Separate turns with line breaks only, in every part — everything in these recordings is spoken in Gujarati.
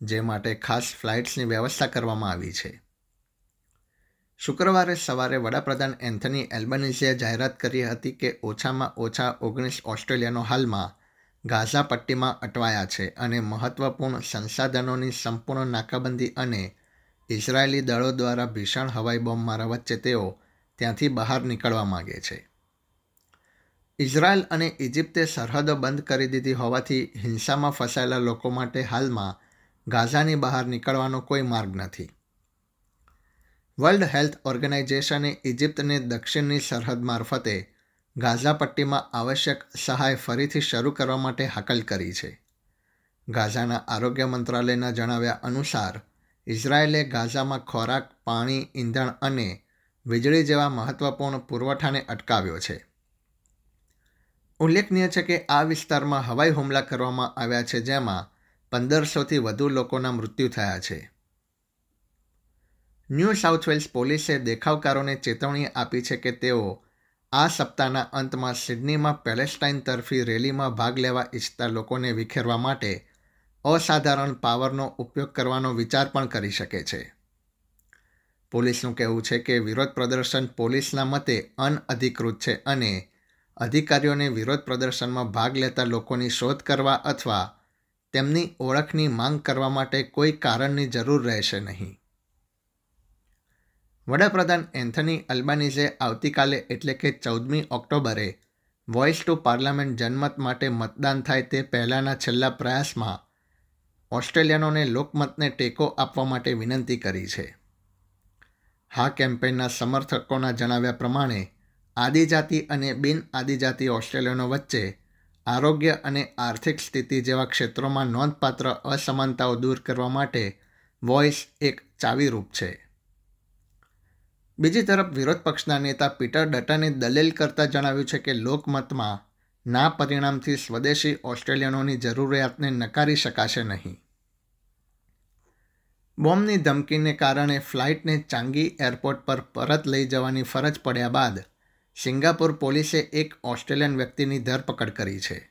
જે માટે ખાસ ફ્લાઇટ્સની વ્યવસ્થા કરવામાં આવી છે. શુક્રવારે સવારે વડાપ્રધાન એન્થની એલ્બનીઝીએ જાહેરાત કરી હતી કે ઓછામાં ઓછા ઓગણીસ ઓસ્ટ્રેલિયનો હાલમાં ગાઝા પટ્ટીમાં અટવાયા છે અને મહત્વપૂર્ણ સંસાધનોની સંપૂર્ણ નાકાબંધી અને ઇઝરાયેલી દળો દ્વારા ભીષણ હવાઈ બોમ્બ મારા વચ્ચે તેઓ ત્યાંથી બહાર નીકળવા માગે છે. ઇઝરાયલ અને ઇજિપ્તે સરહદો બંધ કરી દીધી હોવાથી હિંસામાં ફસાયેલા લોકો માટે હાલમાં ગાઝાની બહાર નીકળવાનો કોઈ માર્ગ નથી. વર્લ્ડ હેલ્થ ઓર્ગેનાઇઝેશને ઇજિપ્તને દક્ષિણની સરહદ મારફતે ગાઝા પટ્ટીમાં આવશ્યક સહાય ફરીથી શરૂ કરવા માટે હાકલ કરી છે. ગાઝાના આરોગ્ય મંત્રાલયના જણાવ્યા અનુસાર, ઇઝરાયેલે ગાઝામાં ખોરાક, પાણી, ઈંધણ અને વીજળી જેવા મહત્વપૂર્ણ પુરવઠાને અટકાવ્યો છે. ઉલ્લેખનીય છે કે આ વિસ્તારમાં હવાઈ હુમલા કરવામાં આવ્યા છે જેમાં પંદરસોથી વધુ લોકોના મૃત્યુ થયા છે. ન્યૂ સાઉથ વેલ્સ પોલીસે દેખાવકારોને ચેતવણી આપી છે કે તેઓ આ સપ્તાહના અંતમાં સિડનીમાં પેલેસ્ટાઇન તરફી રેલીમાં ભાગ લેવા ઈચ્છતા લોકોને વિખેરવા માટે અસાધારણ પાવરનો ઉપયોગ કરવાનો વિચાર પણ કરી શકે છે. પોલીસનું કહેવું છે કે વિરોધ પ્રદર્શન પોલીસના મતે અનઅધિકૃત છે અને અધિકારીઓને વિરોધ પ્રદર્શનમાં ભાગ લેતા લોકોની શોધ કરવા અથવા તેમની ઓળખની માંગ કરવા માટે કોઈ કારણની જરૂર રહેશે નહીં. વડાપ્રધાન એન્થની અલ્બાનીઝે આવતીકાલે એટલે કે ચૌદમી ઓક્ટોબરે વોઇસ ટુ પાર્લામેન્ટ જનમત માટે મતદાન થાય તે પહેલાંના છેલ્લા પ્રયાસમાં ઓસ્ટ્રેલિયનોને લોકમતને ટેકો આપવા માટે વિનંતી કરી છે. હા કેમ્પેનના સમર્થકોના જણાવ્યા પ્રમાણે, આદિજાતિ અને બિન આદિજાતિ ઓસ્ટ્રેલિયનો વચ્ચે આરોગ્ય અને આર્થિક સ્થિતિ જેવા ક્ષેત્રોમાં નોંધપાત્ર અસમાનતાઓ દૂર કરવા માટે વોઇસ એક ચાવીરૂપ છે. બીજી તરફ વિરોધ પક્ષના નેતા પીટર ડટને દલીલ કરતા જણાવ્યું છે કે લોકમતમાં ના પરિણામથી સ્વદેશી ઓસ્ટ્રેલિયનોની જરૂરિયાતને નકારી શકાશે નહીં. બોમ્બની ધમકીને કારણે ફ્લાઇટને ચાંગી એરપોર્ટ પર પરત લઈ જવાની ફરજ પડ્યા બાદ સિંગાપુર પોલીસે એક ઓસ્ટ્રેલિયન વ્યક્તિની ધરપકડ કરી છે.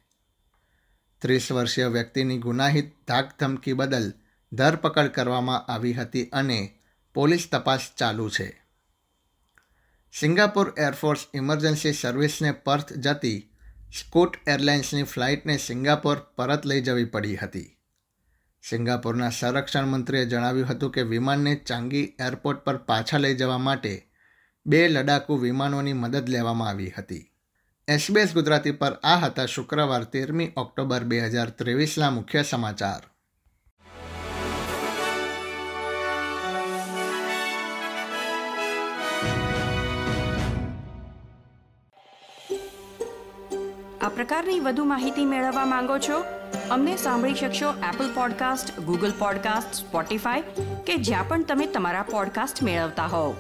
ત્રીસ વર્ષીય વ્યક્તિની ગુનાહિત ધાકધમકી બદલ ધરપકડ કરવામાં આવી હતી અને પોલીસ તપાસ ચાલુ છે. સિંગાપુર એરફોર્સ ઇમરજન્સી સર્વિસને પર્થ જતી સ્કૂટ એરલાઇન્સની ફ્લાઇટને સિંગાપોર પરત લઈ જવી પડી હતી. સિંગાપુરના સંરક્ષણ મંત્રીએ જણાવ્યું હતું કે વિમાનને ચાંગી એરપોર્ટ પર પાછા લઈ જવા માટે બે લડાકુ વિમાનોની મદદ લેવામાં આવી હતી. એસબીએસ ગુજરાતી પર આ હતા શુક્રવાર તેરમી ઓક્ટોબર બે હજાર ત્રેવીસના મુખ્ય સમાચાર.
આ પ્રકારની વધુ માહિતી મેળવવા માંગો છો? અમને સાંભળી શકશો Apple podcast Google podcast Spotify કે જ્યાં પણ તમે તમારા પોડકાસ્ટ મેળવતા હોવ.